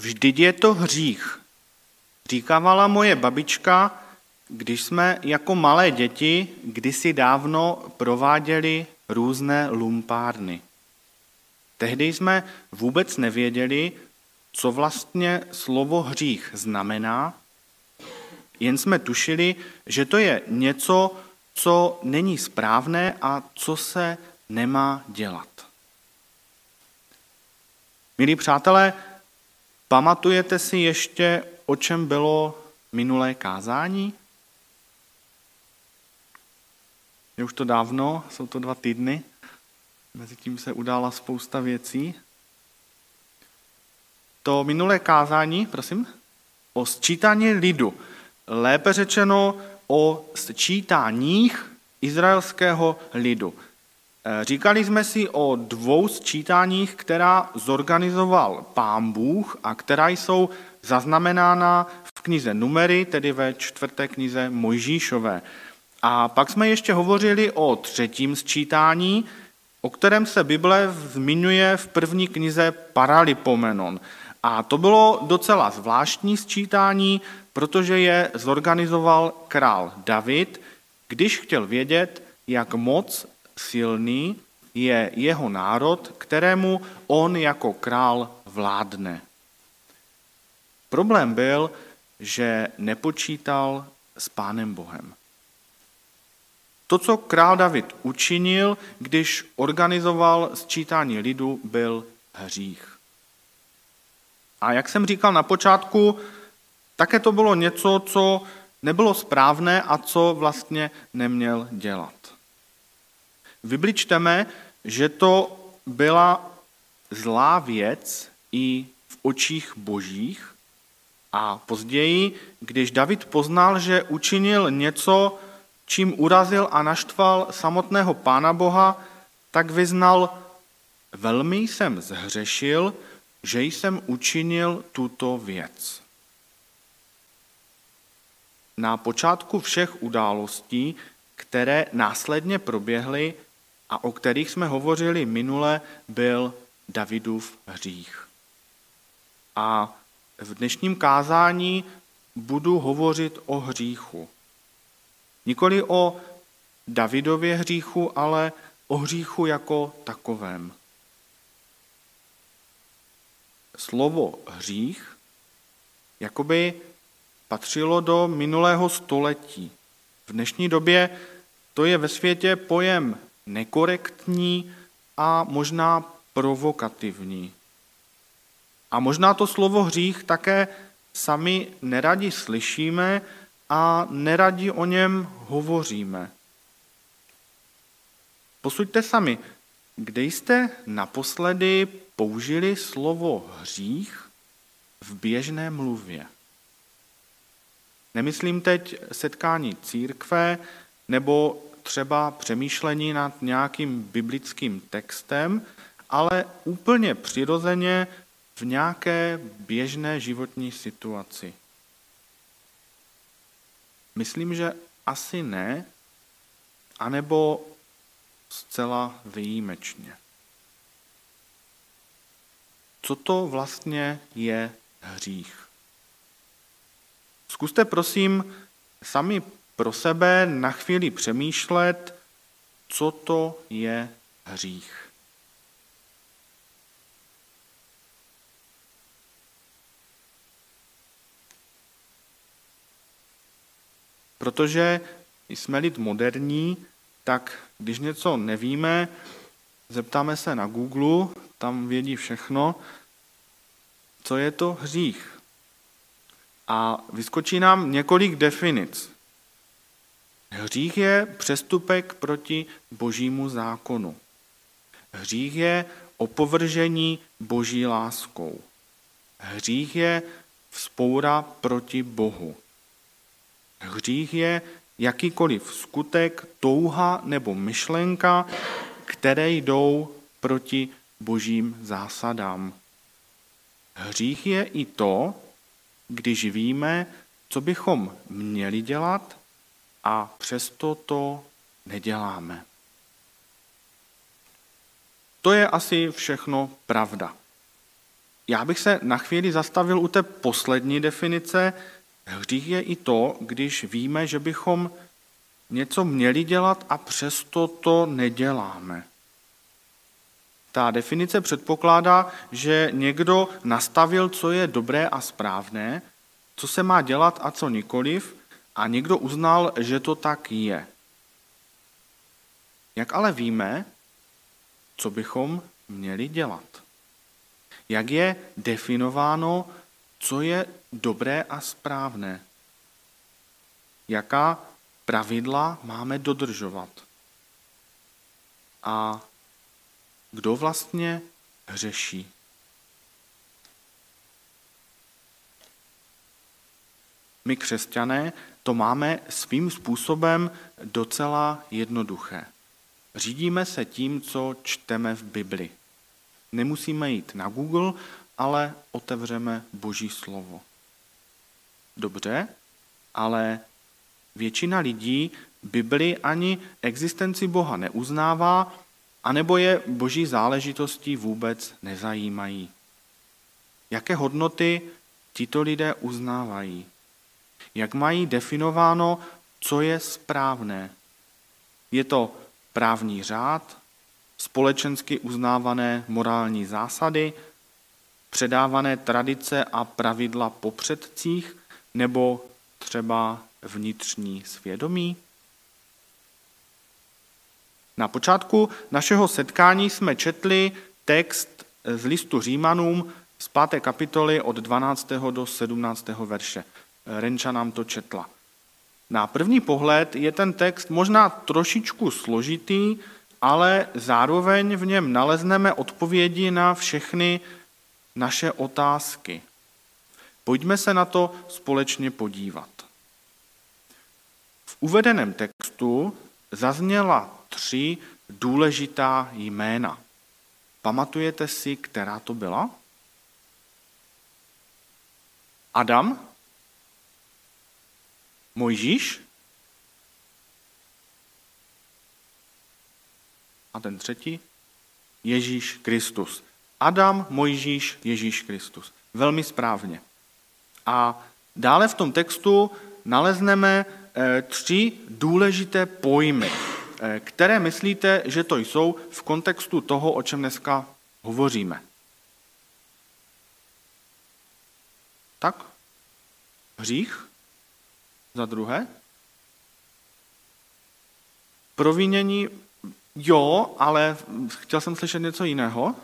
Vždyť je to hřích. Říkávala moje babička, když jsme jako malé děti kdysi dávno prováděli různé lumpárny. Tehdy jsme vůbec nevěděli, co vlastně slovo hřích znamená, jen jsme tušili, že to je něco, co není správné a co se nemá dělat. Milí přátelé, pamatujete si ještě, o čem bylo minulé kázání? Je už to dávno, jsou to dva týdny, mezi tím se udála spousta věcí. To minulé kázání, prosím, o sčítání lidu, lépe řečeno o sčítáních izraelského lidu. Eh, říkali jsme si o dvou sčítáních, která zorganizoval pán Bůh a která jsou zaznamenána v knize Numery, tedy ve čtvrté knize Mojžíšové. A pak jsme ještě hovořili o třetím sčítání, o kterém se Bible zmiňuje v první knize Paralipomenon. A to bylo docela zvláštní sčítání, protože je zorganizoval král David, když chtěl vědět, jak moc silný je jeho národ, kterému on jako král vládne. Problém byl, že nepočítal s Pánem Bohem. To, co král David učinil, když organizoval sčítání lidu, byl hřích. A jak jsem říkal na počátku, také to bylo něco, co nebylo správné a co vlastně neměl dělat. Vybličteme, že to byla zlá věc i v očích božích a později, když David poznal, že učinil něco, čím urazil a naštval samotného Pána Boha, tak vyznal, velmi jsem zhřešil, že jsem učinil tuto věc. Na počátku všech událostí, které následně proběhly a o kterých jsme hovořili minule, byl Davidův hřích. A v dnešním kázání budu hovořit o hříchu. Nikoli o Davidově hříchu, ale o hříchu jako takovém. Slovo hřích jakoby patřilo do minulého století. V dnešní době to je ve světě pojem nekorektní a možná provokativní. A možná to slovo hřích také sami neradi slyšíme a neradi o něm hovoříme. Posuďte sami, kde jste naposledy použili slovo hřích v běžné mluvě? Nemyslím teď setkání církve nebo třeba přemýšlení nad nějakým biblickým textem, ale úplně přirozeně v nějaké běžné životní situaci. Myslím, že asi ne, anebo zcela výjimečně. Co to vlastně je hřích? Zkuste prosím sami pro sebe na chvíli přemýšlet, co to je hřích. Protože jsme lid moderní, tak když něco nevíme, zeptáme se na Google, tam vědí všechno, co je to hřích. A vyskočí nám několik definic. Hřích je přestupek proti božímu zákonu. Hřích je opovržení boží láskou. Hřích je vzpoura proti Bohu. Hřích je jakýkoliv skutek, touha nebo myšlenka, které jdou proti božím zásadám. Hřích je i to, když víme, co bychom měli dělat a přesto to neděláme. To je asi všechno pravda. já bych se na chvíli zastavil u té poslední definice. Hřích je i to, když víme, že bychom něco měli dělat a přesto to neděláme. Ta definice předpokládá, že někdo nastavil, co je dobré a správné, co se má dělat a co nikoliv, a někdo uznal, že to tak je. Jak ale víme, co bychom měli dělat? Jak je definováno, co je dobré a správné? Jaká pravidla máme dodržovat? A kdo vlastně hřeší? My křesťané to máme svým způsobem docela jednoduché. Řídíme se tím, co čteme v Bibli. Nemusíme jít na Google, ale otevřeme Boží slovo. Dobře, ale většina lidí Bibli ani existenci Boha neuznává, anebo je boží záležitosti vůbec nezajímají. Jaké hodnoty tito lidé uznávají? Jak mají definováno, co je správné? Je to právní řád, společensky uznávané morální zásady, předávané tradice a pravidla po předcích nebo třeba vnitřní svědomí? Na počátku našeho setkání jsme četli text z listu Římanům z 5. kapitoly od 12. do 17. verše. Renča nám to četla. Na první pohled je ten text možná trošičku složitý, ale zároveň v něm nalezneme odpovědi na všechny naše otázky. Pojďme se na to společně podívat. V uvedeném textu zazněla tři důležitá jména. Pamatujete si, která to byla? Adam, Mojžíš a ten třetí Ježíš Kristus. Adam, Mojžíš, Ježíš Kristus. Velmi správně. A dále v tom textu nalezneme eh, tři důležité pojmy, eh, které myslíte, že to jsou v kontextu toho, o čem dneska hovoříme. Tak? Hřích? Za druhé? Provinění, jo, ale chtěl jsem slyšet něco jiného.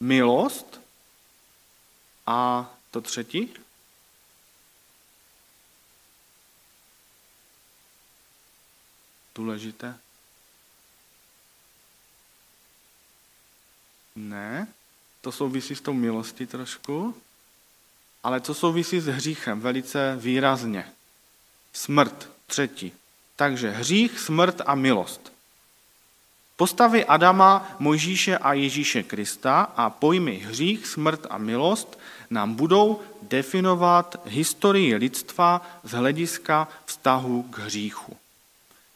Milost. A to třetí? Důležité. Ne, to souvisí s tou milostí trošku, ale co souvisí s hříchem velice výrazně. Smrt, třetí. Takže hřích, smrt a milost. Postavy Adama, Mojžíše a Ježíše Krista a pojmy hřích, smrt a milost nám budou definovat historii lidstva z hlediska vztahu k hříchu.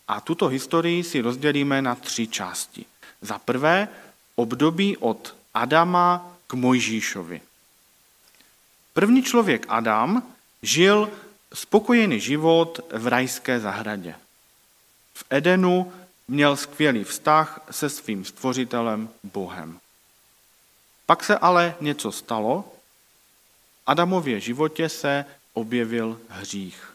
A tuto historii si rozdělíme na tři části. Za prvé období od Adama k Mojžíšovi. První člověk Adam žil spokojený život v rajské zahradě. V Edenu měl skvělý vztah se svým stvořitelem Bohem. Pak se ale něco stalo, Adamově životě se objevil hřích.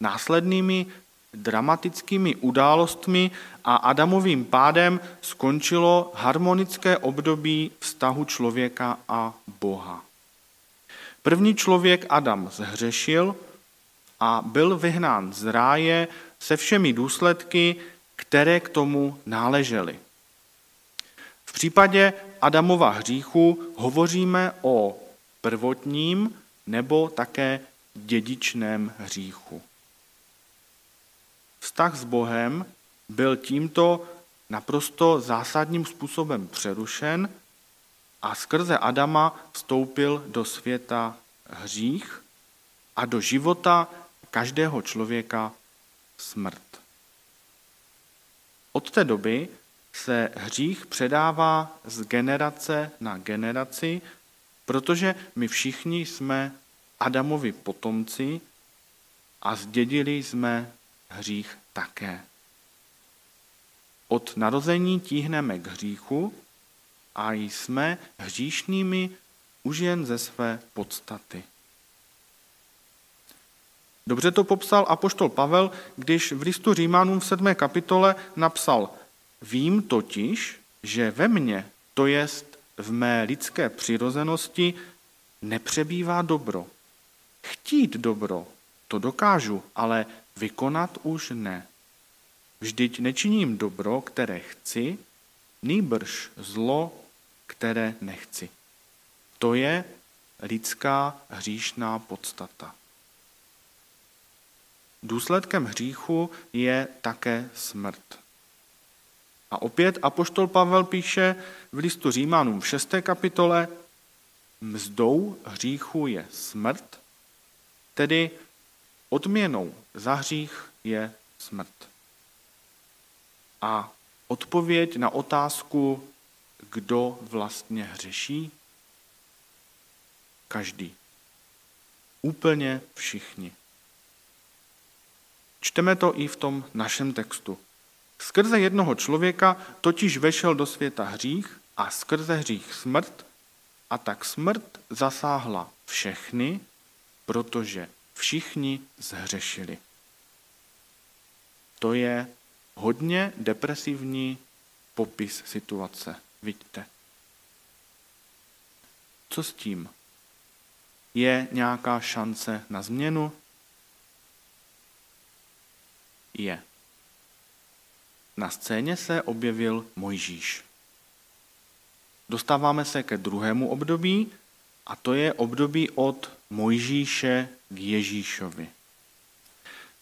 Následnými dramatickými událostmi a Adamovým pádem skončilo harmonické období vztahu člověka a Boha. První člověk Adam zhřešil a byl vyhnán z ráje se všemi důsledky, které k tomu náležely. V případě Adamova hříchu hovoříme o prvotním nebo také dědičném hříchu. Vztah s Bohem byl tímto naprosto zásadním způsobem přerušen a skrze Adama vstoupil do světa hřích a do života každého člověka smrt. Od té doby se hřích předává z generace na generaci, protože my všichni jsme Adamovi potomci a zdědili jsme hřích také. Od narození tíhneme k hříchu a jsme hříšnými už jen ze své podstaty. Dobře to popsal apoštol Pavel, když v listu Římanům v 7. kapitole napsal Vím totiž, že ve mně, to jest v mé lidské přirozenosti, nepřebývá dobro. Chtít dobro, to dokážu, ale vykonat už ne. Vždyť nečiním dobro, které chci, nýbrž zlo, které nechci. To je lidská hříšná podstata. Důsledkem hříchu je také smrt. A opět Apoštol Pavel píše v listu Římanům v 6. kapitole, mzdou hříchu je smrt, tedy odměnou za hřích je smrt. A odpověď na otázku, kdo vlastně hřeší? Každý. Úplně všichni. Čteme to i v tom našem textu. Skrze jednoho člověka totiž vešel do světa hřích a skrze hřích smrt a tak smrt zasáhla všechny, protože všichni zhřešili. To je hodně depresivní popis situace. Vidíte. Co s tím? Je nějaká šance na změnu? Je. Na scéně se objevil Mojžíš. Dostáváme se ke druhému období a to je období od Mojžíše k Ježíšovi.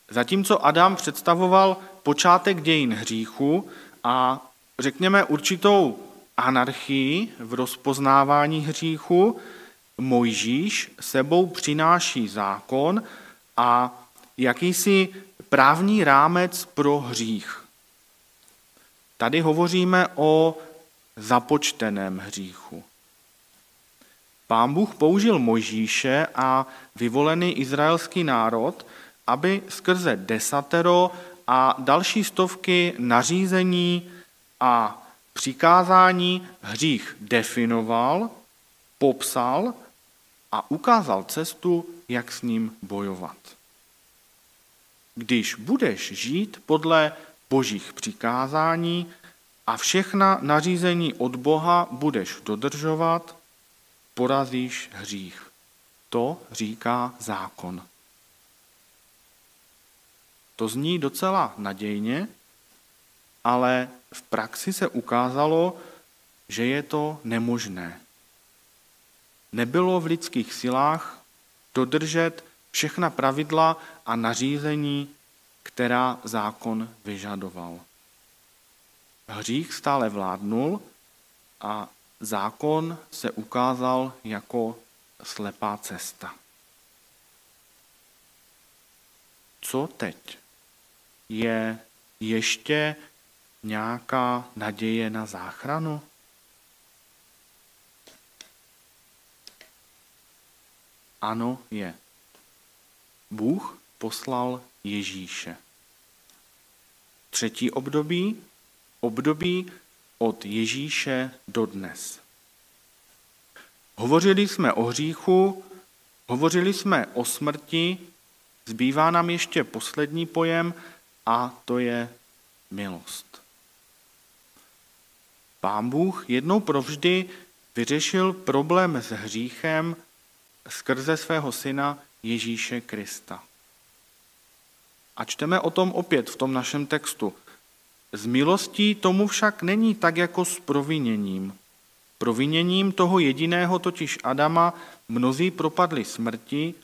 Zatímco Adam představoval počátek dějin hříchu a řekněme určitou anarchii v rozpoznávání hříchu, Mojžíš sebou přináší zákon a jakýsi právní rámec pro hřích. Tady hovoříme o započteném hříchu. Pán Bůh použil Mojžíše a vyvolený izraelský národ, aby skrze desatero a další stovky nařízení a přikázání hřích definoval, popsal a ukázal cestu, jak s ním bojovat. Když budeš žít podle božích přikázání a všechna nařízení od Boha budeš dodržovat, porazíš hřích. To říká zákon. To zní docela nadějně, ale v praxi se ukázalo, že je to nemožné. Nebylo v lidských silách dodržet všechna pravidla a nařízení, která zákon vyžadoval. Hřích stále vládnul a zákon se ukázal jako slepá cesta. Co teď? Je ještě nějaká naděje na záchranu? Ano, je. Bůh poslal Ježíše. Třetí období, období od Ježíše do dnes. Hovořili jsme o hříchu, hovořili jsme o smrti, zbývá nám ještě poslední pojem a to je milost. Pán Bůh jednou provždy vyřešil problém s hříchem skrze svého syna Ježíše Krista. A čteme o tom opět v tom našem textu. Z milostí tomu však není tak jako s proviněním. Proviněním toho jediného, totiž Adama, mnozí propadli smrti,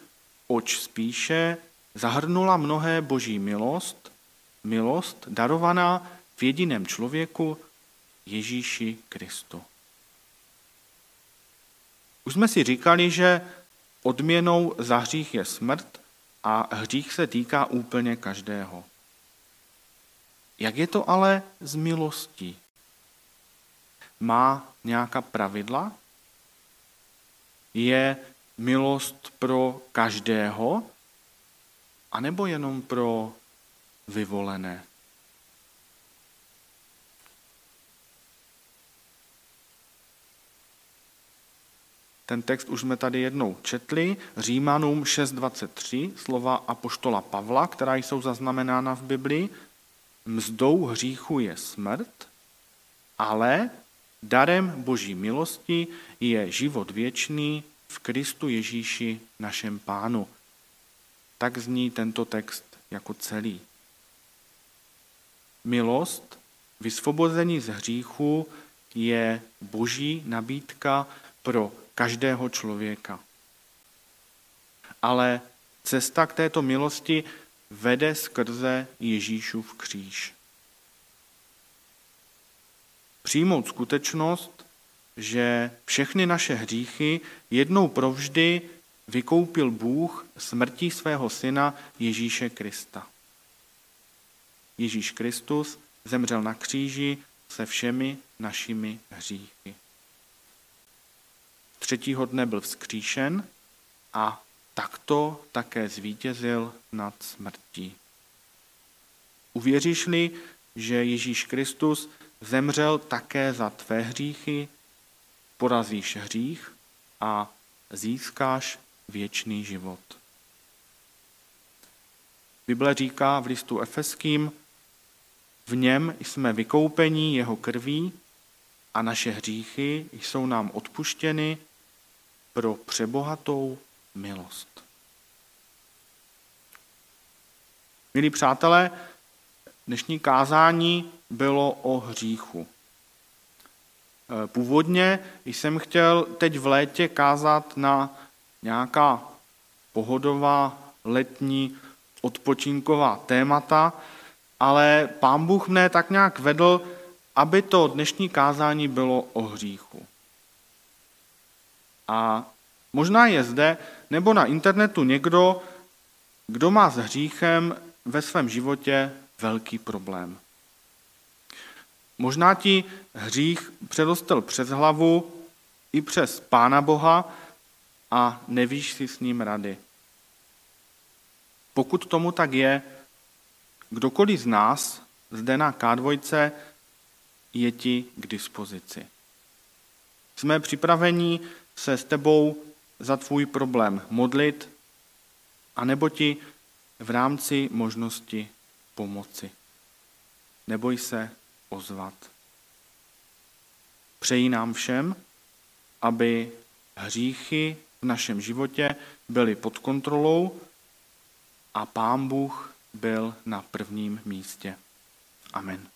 oč spíše zahrnula mnohé boží milost, milost darovaná v jediném člověku, Ježíši Kristu. Už jsme si říkali, že odměnou za hřích je smrt a hřích se týká úplně každého. Jak je to ale z milostí? má nějaká pravidla? Je milost pro každého, anebo jenom pro vyvolené? Ten text už jsme tady jednou četli, Římanům 6.23, slova apoštola Pavla, která jsou zaznamenána v Biblii. Mzdou hříchu je smrt, ale darem boží milosti je život věčný v Kristu Ježíši našem pánu. Tak zní tento text jako celý. Milost, vysvobození z hříchu je boží nabídka pro každého člověka. Ale cesta k této milosti vede skrze Ježíšův kříž. Přijmout skutečnost, že všechny naše hříchy jednou provždy vykoupil Bůh smrtí svého syna Ježíše Krista. Ježíš Kristus zemřel na kříži se všemi našimi hříchy. Třetího dne byl vzkříšen a takto také zvítězil nad smrtí. Uvěříš-li, že Ježíš Kristus zemřel také za tvé hříchy, porazíš hřích a získáš věčný život. Bible říká v listu Efeským, v něm jsme vykoupení jeho krví a naše hříchy jsou nám odpuštěny pro přebohatou milost. Milí přátelé, dnešní kázání bylo o hříchu. Původně jsem chtěl teď v létě kázat na nějaká pohodová letní odpočinková témata, ale pán Bůh mne tak nějak vedl, aby to dnešní kázání bylo o hříchu. A možná je zde nebo na internetu někdo, kdo má s hříchem ve svém životě velký problém. Možná ti hřích předostel přes hlavu i přes Pána Boha a nevíš si s ním rady. Pokud tomu tak je, kdokoliv z nás zde na K2 je ti k dispozici. Jsme připraveni se s tebou za tvůj problém modlit, anebo ti v rámci možnosti pomoci. Neboj se ozvat. Přeji nám všem, aby hříchy v našem životě byly pod kontrolou a Pán Bůh byl na prvním místě. Amen.